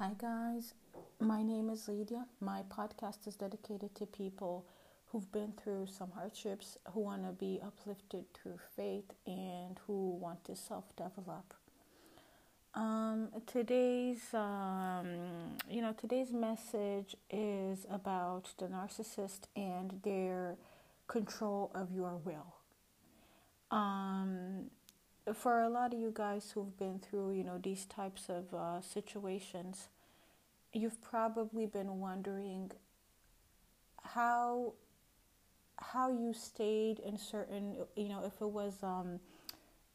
Hi, guys. My name is Lydia. My podcast is dedicated to people who've been through some hardships, who want to be uplifted through faith, and who want to self develop. Um, today's, um, you know, today's message is about the narcissist and their control of your will. Um, for a lot of you guys who've been through, you know, these types of uh, situations, you've probably been wondering how how you stayed in certain, you know, if it was um,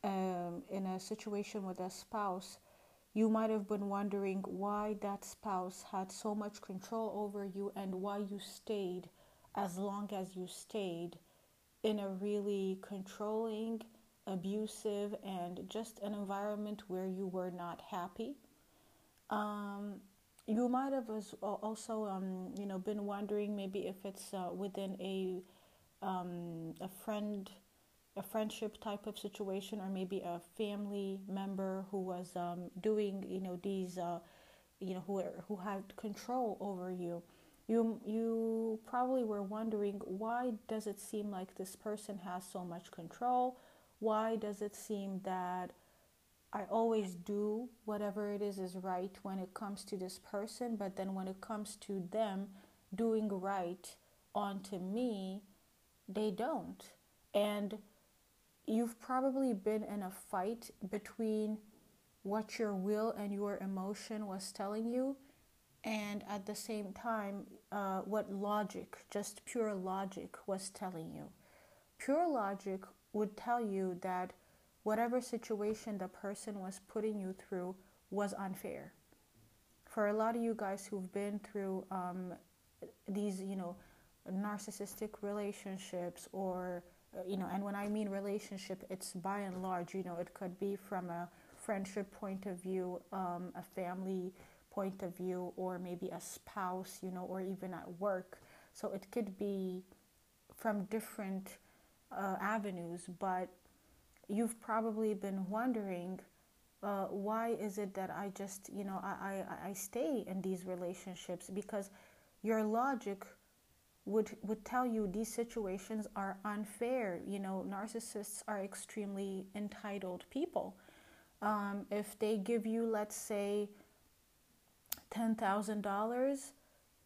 um, in a situation with a spouse, you might have been wondering why that spouse had so much control over you and why you stayed as long as you stayed in a really controlling abusive, and just an environment where you were not happy. Um, you might have also, um, you know, been wondering maybe if it's uh, within a um, a friend, a friendship type of situation, or maybe a family member who was um, doing, you know, these, uh, you know, who who had control over you. You you probably were wondering why does it seem like this person has so much control? Why does it seem that I always do whatever it is is right when it comes to this person, but then when it comes to them doing right onto me, they don't. And you've probably been in a fight between what your will and your emotion was telling you, and at the same time, uh, what logic, just pure logic, was telling you. Pure logic would tell you that whatever situation the person was putting you through was unfair. For a lot of you guys who've been through um, these, you know, narcissistic relationships or uh, you know and when i mean relationship it's by and large you know it could be from a friendship point of view um, a family point of view or maybe a spouse you know or even at work so it could be from different uh, avenues, but you've probably been wondering uh, why is it that I just, you know, I, I, I stay in these relationships because your logic would would tell you these situations are unfair. You know, narcissists are extremely entitled people. Um, if they give you, let's say, ten thousand dollars,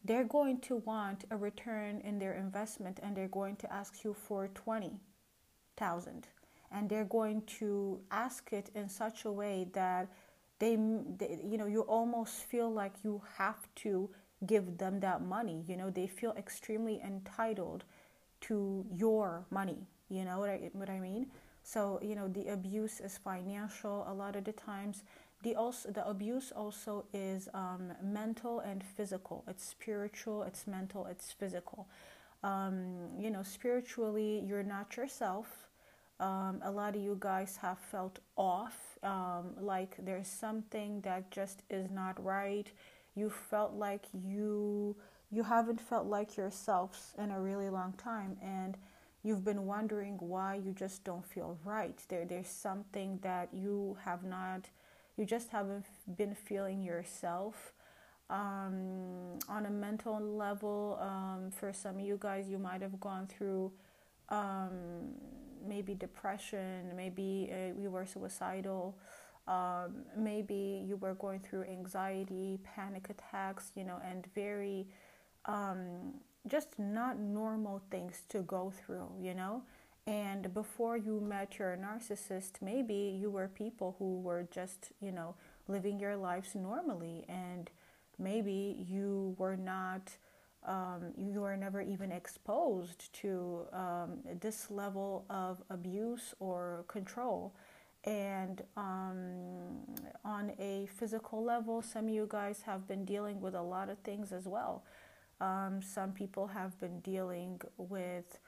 they're going to want a return in their investment and they're going to ask you for 20,000 and they're going to ask it in such a way that they, they, you know you almost feel like you have to give them that money. You know they feel extremely entitled to your money. You know what I, what I mean? So you know the abuse is financial. A lot of the times the also the abuse also is um, mental and physical. It's spiritual it's mental it's physical. Um, you know spiritually you're not yourself. Um, a lot of you guys have felt off. Um, like there's something that just is not right. You felt like you you haven't felt like yourselves in a really long time and you've been wondering why you just don't feel right. There there's something that you have not you just haven't been feeling yourself um, on a mental level. Um, for some of you guys, you might have gone through um, maybe depression, maybe uh, you were suicidal. Um, maybe you were going through anxiety, panic attacks, you know, and very um, just not normal things to go through, you know. And before you met your narcissist, maybe you were people who were just, you know, living your lives normally. And maybe you were not, um, you were never even exposed to um, this level of abuse or control. And um, on a physical level, some of you guys have been dealing with a lot of things as well. Um, some people have been dealing with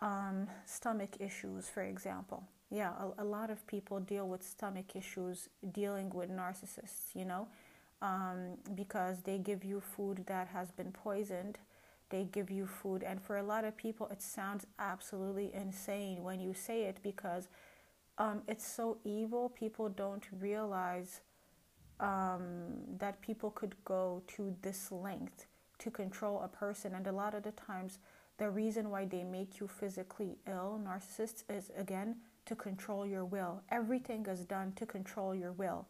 um, stomach issues, for example. Yeah, a, a, lot of people deal with stomach issues dealing with narcissists, you know, um, because they give you food that has been poisoned. They give you food, and for a lot of people, it sounds absolutely insane when you say it because um, it's so evil. People don't realize um, that people could go to this length to control a person. And a lot of the times, the reason why they make you physically ill, narcissists, is again to control your will. Everything is done to control your will.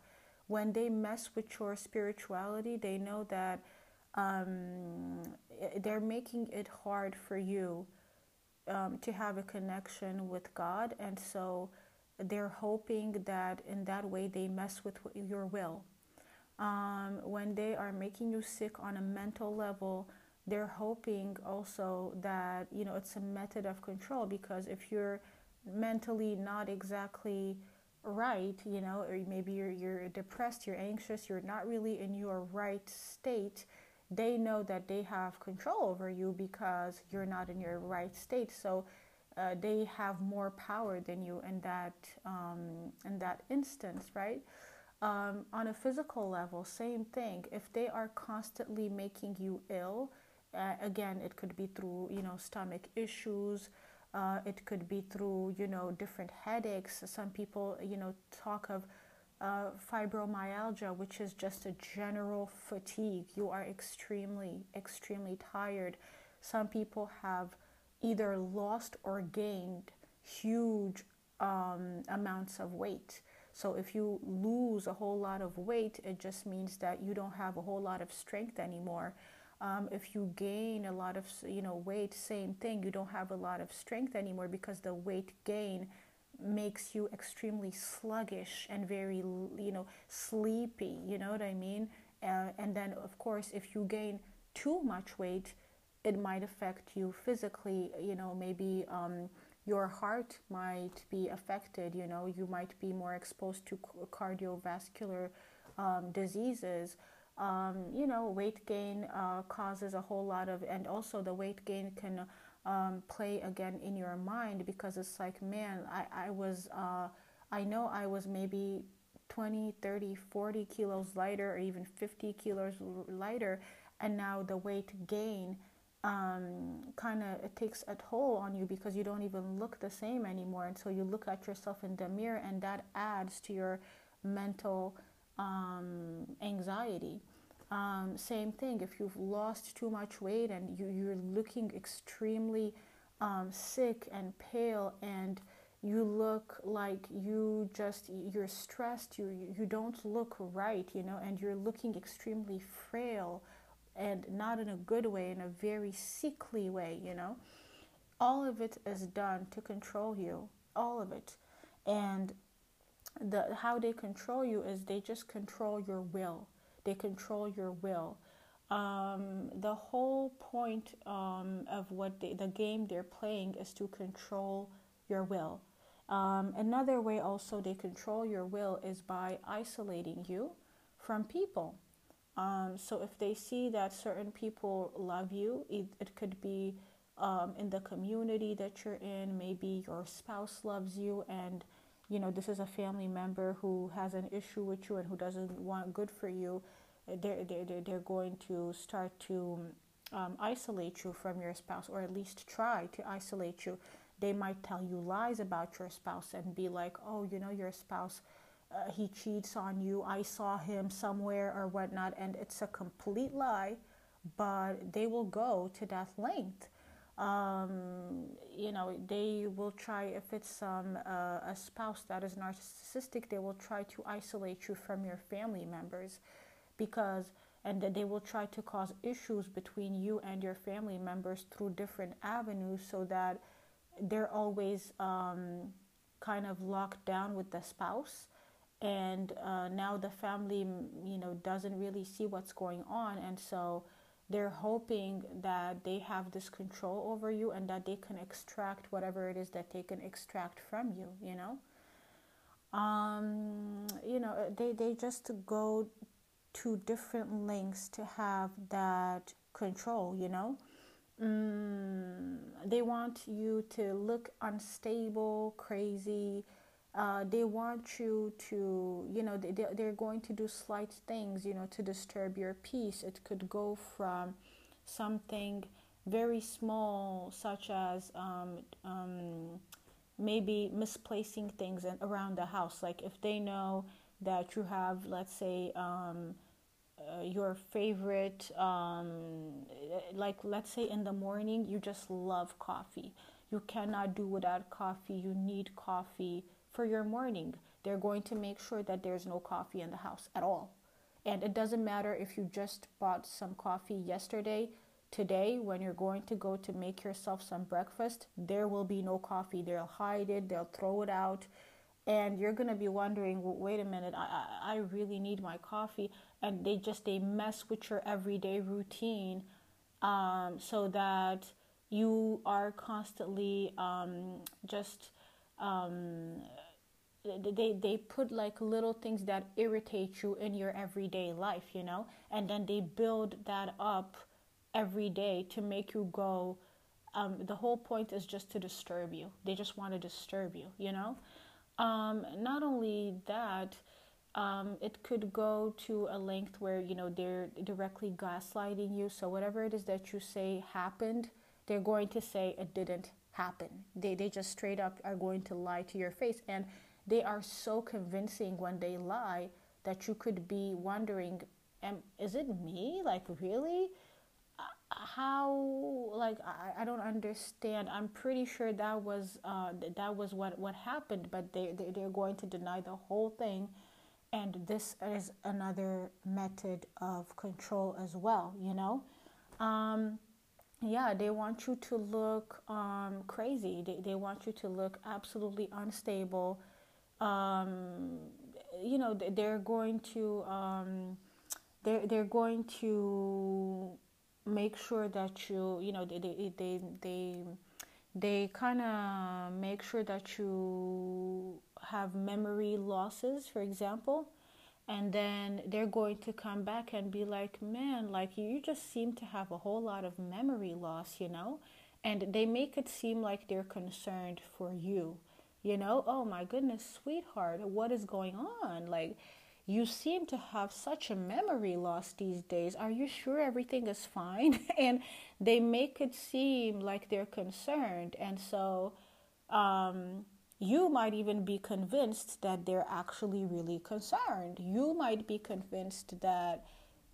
When they mess with your spirituality, they know that um, they're making it hard for you um, to have a connection with God, and so they're hoping that in that way they mess with your will. Um, when they are making you sick on a mental level, they're hoping also that you know it's a method of control because if you're mentally not exactly right, you know, or maybe you're you're depressed, you're anxious, you're not really in your right state, they know that they have control over you because you're not in your right state. So uh, they have more power than you in that um, in that instance, right? Um, on a physical level, same thing. If they are constantly making you ill, uh, again, it could be through you know stomach issues. Uh, it could be through you know different headaches. Some people you know talk of uh, fibromyalgia, which is just a general fatigue. You are extremely, extremely tired. Some people have either lost or gained huge um, amounts of weight. So if you lose a whole lot of weight, it just means that you don't have a whole lot of strength anymore. Um, if you gain a lot of you know weight, same thing. You don't have a lot of strength anymore because the weight gain makes you extremely sluggish and very you know sleepy. You know what I mean? Uh, and then of course, if you gain too much weight, it might affect you physically. You know, maybe. Um, your heart might be affected. You know, you might be more exposed to cardiovascular um, diseases. Um, you know, weight gain uh, causes a whole lot of, and also the weight gain can um, play again in your mind because it's like, man, I, I was, uh, I know I was maybe 20, 30, 40 kilos lighter or even 50 kilos lighter, and now the weight gain um, kind of takes a toll on you because you don't even look the same anymore. And so you look at yourself in the mirror and that adds to your mental um, anxiety um, same thing if you've lost too much weight and you, you're looking extremely um, sick and pale and you look like you just you're stressed you you don't look right you know and you're looking extremely frail and not in a good way, in a very sickly way, you know. All of it is done to control you, all of it. And the how they control you is they just control your will. They control your will. Um, the whole point um, of what they, the game they're playing is to control your will. Um, another way also they control your will is by isolating you from people. Um, so if they see that certain people love you, it, it could be um, in the community that you're in, maybe your spouse loves you and you know this is a family member who has an issue with you and who doesn't want good for you, they're, they're, they're going to start to um, isolate you from your spouse or at least try to isolate you. They might tell you lies about your spouse and be like, oh, you know, your spouse uh, he cheats on you, I saw him somewhere or whatnot, and it's a complete lie, but they will go to that length. Um, you know, they will try, if it's um, uh, a spouse that is narcissistic, they will try to isolate you from your family members because, and they will try to cause issues between you and your family members through different avenues so that they're always um, kind of locked down with the spouse. And uh, now the family you know doesn't really see what's going on. And so they're hoping that they have this control over you and that they can extract whatever it is that they can extract from you you know? Um, you know they, they just go to different lengths to have that control you know? Mm, they want you to look unstable crazy uh, they want you to, you know, they, they're going to do slight things, you know, to disturb your peace. It could go from something very small, such as um, um, maybe misplacing things around the house. Like if they know that you have, let's say, um, uh, your favorite, um, like let's say in the morning, you just love coffee. You cannot do without coffee. You need coffee for your morning. They're going to make sure that there's no coffee in the house at all. And it doesn't matter if you just bought some coffee yesterday, today, when you're going to go to make yourself some breakfast, there will be no coffee. They'll hide it, they'll throw it out. And you're gonna be wondering, well, wait a minute, I, I, I really need my coffee. And they just they mess with your everyday routine um, so that you are constantly um, just um, they they put like little things that irritate you in your everyday life you know? And then they build that up every day to make you go um, the whole point is just to disturb you. They just want to disturb you you know? Um, not only that um, it could go to a length where you know they're directly gaslighting you. So whatever it is that you say happened they're going to say it didn't happen. They, they just straight up are going to lie to your face. And they are so convincing when they lie that you could be wondering Am, is it me? Like really? Uh, how like I, I don't understand. I'm pretty sure that was uh, that was what what happened but they, they they're going to deny the whole thing. And this is another method of control as well you know? Um, yeah they want you to look um, crazy. They, they want you to look absolutely unstable. Um, you know they're going to um, they're they're going to make sure that you you know they they they they, they kind of make sure that you have memory losses for example and then they're going to come back and be like man like you just seem to have a whole lot of memory loss you know and they make it seem like they're concerned for you you know, oh my goodness, sweetheart, what is going on? Like, you seem to have such a memory loss these days. Are you sure everything is fine? and they make it seem like they're concerned. And so, um, you might even be convinced that they're actually really concerned. You might be convinced that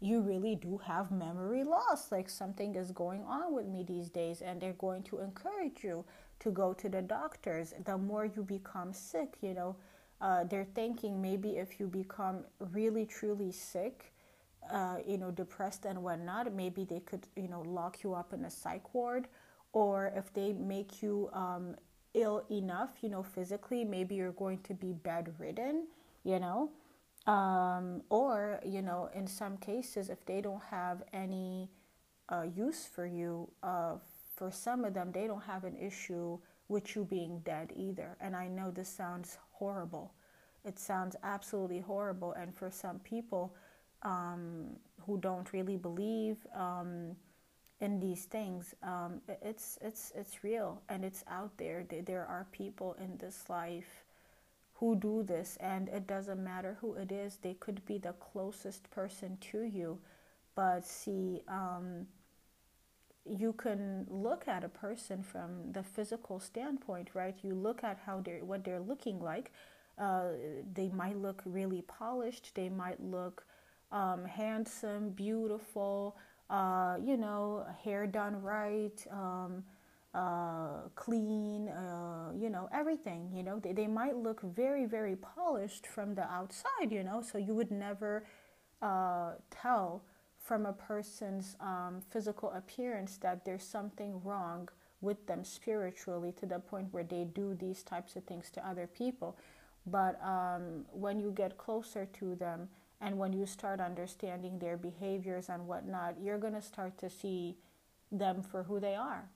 you really do have memory loss, like something is going on with me these days, and they're going to encourage you to go to the doctors. The more you become sick, you know, uh, they're thinking maybe if you become really truly sick, uh, you know, depressed and whatnot, maybe they could, you know, lock you up in a psych ward, or if they make you um, ill enough, you know, physically, maybe you're going to be bedridden, you know, um, or you know, in some cases, if they don't have any uh, use for you uh, for some of them, they don't have an issue with you being dead either. And I know this sounds horrible. It sounds absolutely horrible. And for some people um, who don't really believe um, in these things, um, it's it's it's real and it's out there. There are people in this life who do this, and it doesn't matter who it is. They could be the closest person to you, but see um, you can look at a person from the physical standpoint, right? You look at how they're what they're looking like. Uh, they might look really polished. They might look um, handsome, beautiful. Uh, you know, hair done right, um, uh, clean. Uh, you know, everything. You know, they they might look very very polished from the outside. You know, so you would never uh, tell from a person's um, physical appearance that there's something wrong with them spiritually to the point where they do these types of things to other people. But um, when you get closer to them and when you start understanding their behaviors and whatnot, you're going to start to see them for who they are.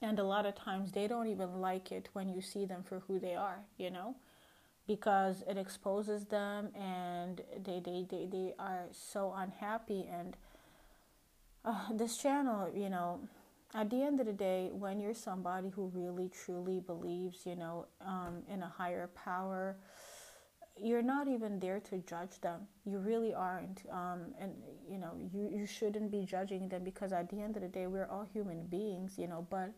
And a lot of times they don't even like it when you see them for who they are, you know? because it exposes them and they, they, they, they are so unhappy. And uh, this channel, you know, at the end of the day, when you're somebody who really truly believes, you know, um, in a higher power, you're not even there to judge them. You really aren't. Um, and, you know, you, you shouldn't be judging them because at the end of the day, we're all human beings, you know, but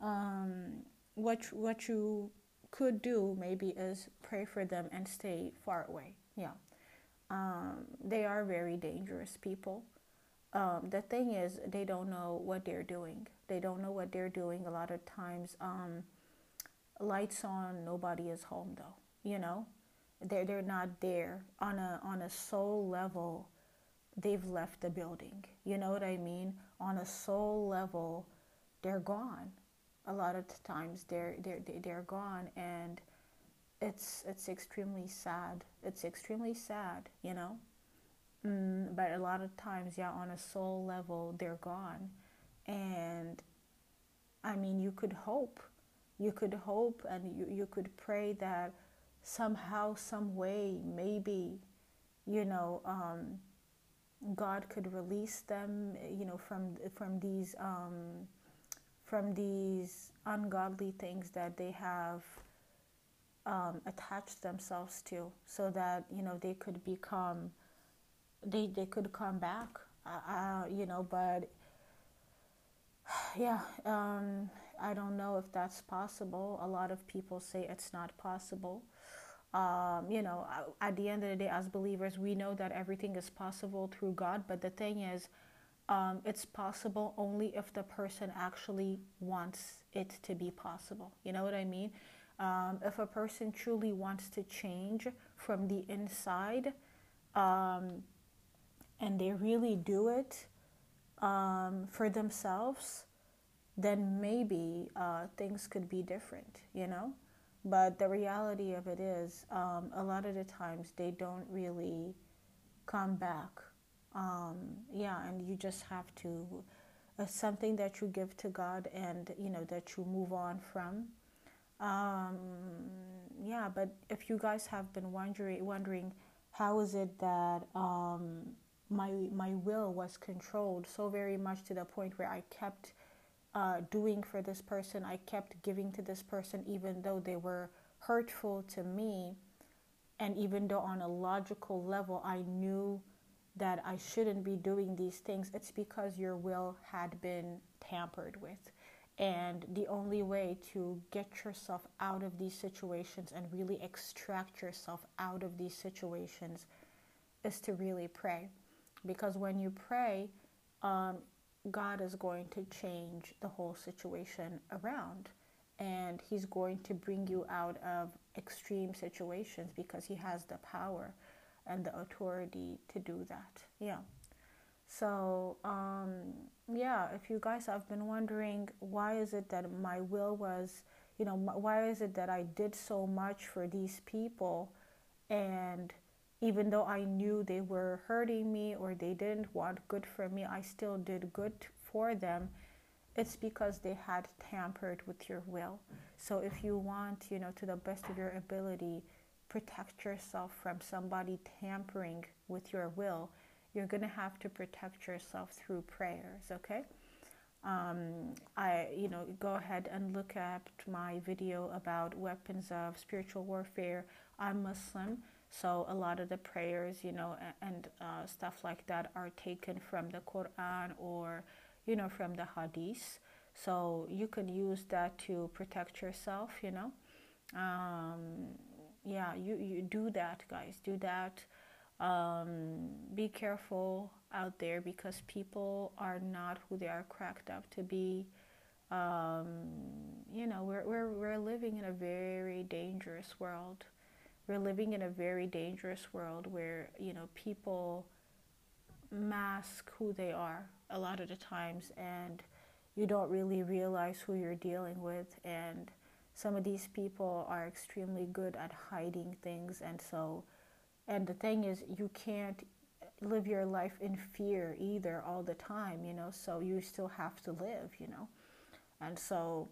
um, what, what you could do maybe is pray for them and stay far away. Yeah. Um, they are very dangerous people. Um, the thing is, they don't know what they're doing. They don't know what they're doing. A lot of times, um, lights on, nobody is home though. You know, they're they're not there on a on a soul level. They've left the building. You know what I mean? On a soul level, they're gone. A lot of times, they're they're they're gone, and it's it's extremely sad. It's extremely sad. You know. Mm, but a lot of times, yeah, on a soul level, they're gone. And I mean, you could hope, you could hope and you, you could pray that somehow, some way, maybe, you know, um, God could release them, you know, from from these um, from these ungodly things that they have um, attached themselves to, so that you know they could become they they could come back, uh, you know. But yeah, um, I don't know if that's possible. A lot of people say it's not possible. Um, you know, at the end of the day, as believers, we know that everything is possible through God. But the thing is, um, it's possible only if the person actually wants it to be possible. You know what I mean? Um, if a person truly wants to change from the inside, um, and they really do it um, for themselves, then maybe uh, things could be different, you know? But the reality of it is, um, a lot of the times they don't really come back. Um, yeah, and you just have to, uh, something that you give to God and, you know, that you move on from. Um, yeah, but if you guys have been wondering, wondering how is it that um, my my will was controlled so very much to the point where I kept uh, doing for this person. I kept giving to this person, even though they were hurtful to me, and even though on a logical level I knew that I shouldn't be doing these things. It's because your will had been tampered with. And the only way to get yourself out of these situations and really extract yourself out of these situations is to really pray because when you pray, um, God is going to change the whole situation around and He's going to bring you out of extreme situations because He has the power and the authority to do that. Yeah. So, um, yeah, if you guys have been wondering why is it that my will was, you know, why is it that I did so much for these people and even though I knew they were hurting me or they didn't want good for me, I still did good for them. It's because they had tampered with your will. So if you want, you know, to the best of your ability, protect yourself from somebody tampering with your will, you're going to have to protect yourself through prayers, okay? Um, I, you know, go ahead and look at my video about weapons of spiritual warfare. I'm Muslim. So a lot of the prayers, you know, and uh, stuff like that are taken from the Quran or, you know, from the Hadith. So you can use that to protect yourself, you know. Um, yeah, you, you do that, guys. Do that. Um, be careful out there because people are not who they are cracked up to be. Um, you know, we're, we're, we're living in a very dangerous world we're living in a very dangerous world where you know people mask who they are a lot of the times and you don't really realize who you're dealing with and some of these people are extremely good at hiding things and so and the thing is you can't live your life in fear either all the time you know so you still have to live you know? And so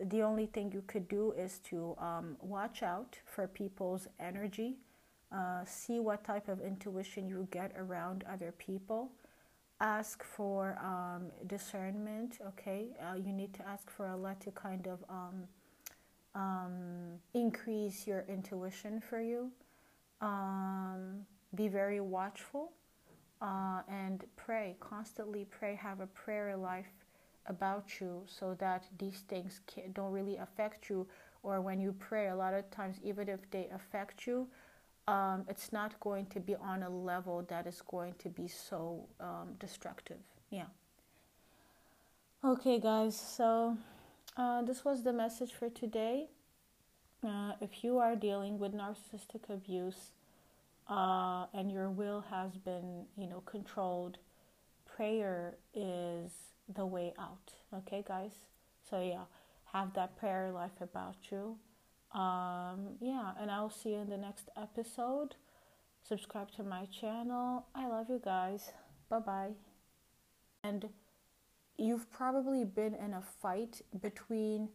the only thing you could do is to um, watch out for people's energy, uh, see what type of intuition you get around other people. Ask for um, discernment, okay? Uh, you need to ask for Allah to kind of um, um increase your intuition for you. Um, be very watchful uh, and pray, constantly pray, have a prayer life about you so that these things don't really affect you or when you pray a lot of times even if they affect you um, it's not going to be on a level that is going to be so um, destructive. Yeah. Okay, guys, so uh, this was the message for today. Uh, if you are dealing with narcissistic abuse uh, and your will has been, you know, controlled, prayer is the way out. Okay, guys. So yeah, have that prayer life about you. Um, yeah, and I'll see you in the next episode. Subscribe to my channel. I love you guys. Bye bye. And you've probably been in a fight between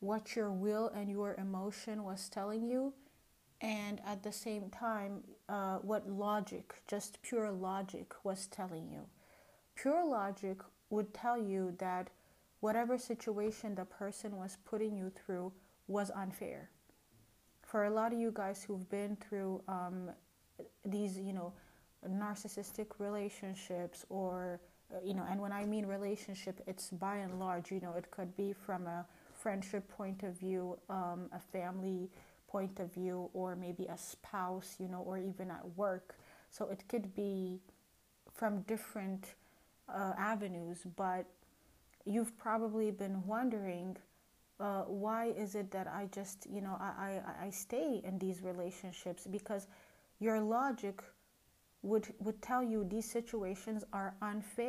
what your will and your emotion was telling you, and at the same time, uh, what logic, just pure logic, was telling you. Pure logic would tell you that whatever situation the person was putting you through was unfair. For a lot of you guys who've been through um, these, you know, narcissistic relationships or uh, you know, and when I mean relationship, it's by and large, you know, it could be from a friendship point of view, um, a family point of view, or maybe a spouse, you know, or even at work. So it could be from different uh, avenues, but you've probably been wondering uh, why is it that I just, you know, I, I, I stay in these relationships because your logic would, would tell you these situations are unfair.